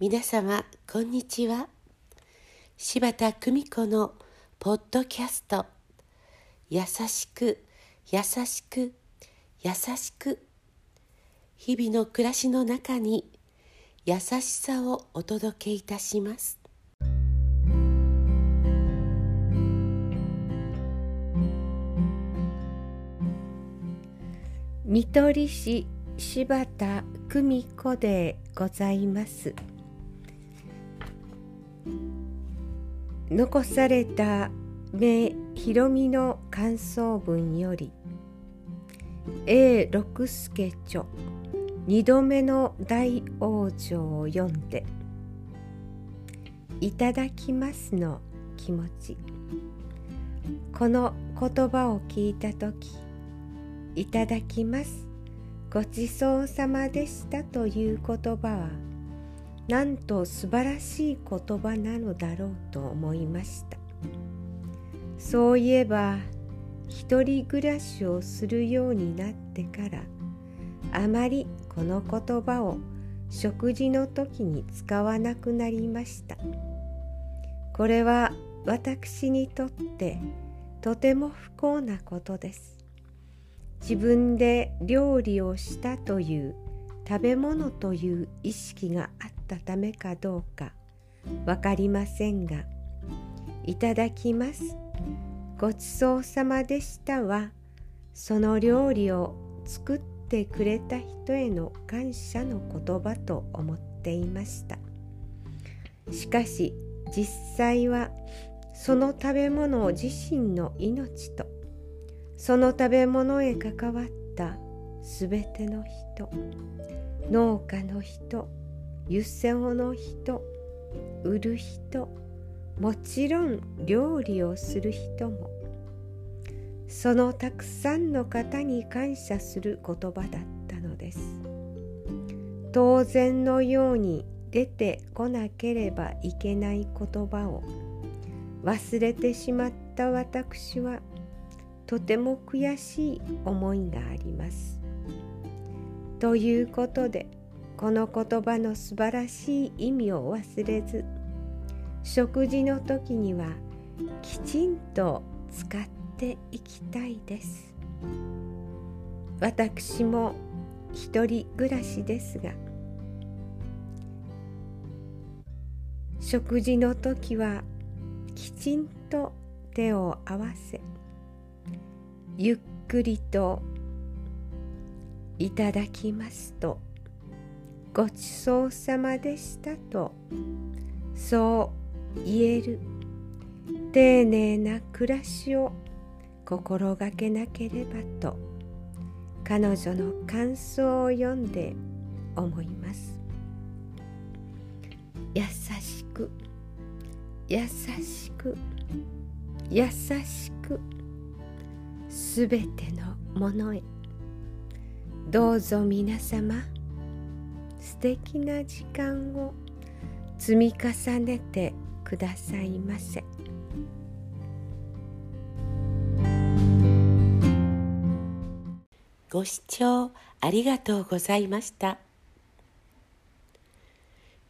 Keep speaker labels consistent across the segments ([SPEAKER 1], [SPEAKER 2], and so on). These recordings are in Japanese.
[SPEAKER 1] 皆様こんにちは。柴田久美子のポッドキャスト「優しく優しく優しく」日々の暮らしの中に優しさをお届けいたします。
[SPEAKER 2] 見取り師柴田久美子でございます。残された名ひろみの感想文より A 六助著二度目の大往生を読んでいただきますの気持ち。この言葉を聞いた時いただきます。ごちそうさまでしたという言葉はなんと素晴らしい言葉なのだろうと思いました。そういえば一人暮らしをするようになってからあまりこの言葉を食事の時に使わなくなりました。これは私にとってとても不幸なことです。自分で料理をしたという食べ物という意識があったためかどうか分かりませんが「いただきます」「ごちそうさまでした」はその料理を作ってくれた人への感謝の言葉と思っていました。しかし実際はその食べ物自身の命とその食べ物へ関わったすべての人農家の人湯煎の人売る人もちろん料理をする人もそのたくさんの方に感謝する言葉だったのです。当然のように出てこなければいけない言葉を忘れてしまった私はとても悔しい思いがあります。ということでこの言葉の素晴らしい意味を忘れず食事の時にはきちんと使っていきたいです。私も一人暮らしですが食事の時はきちんと手を合わせゆっくりといただきますとごちそうさまでしたとそう言える。丁寧な暮らしを心がけなければと彼女の感想を読んで思います。優しく優しく優しく。すべてのものへ。どうぞ皆様素敵な時間を積み重ねてくださいませ。
[SPEAKER 1] ご視聴ありがとうございました。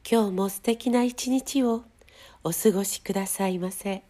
[SPEAKER 1] 今日も素敵な一日をお過ごしくださいませ。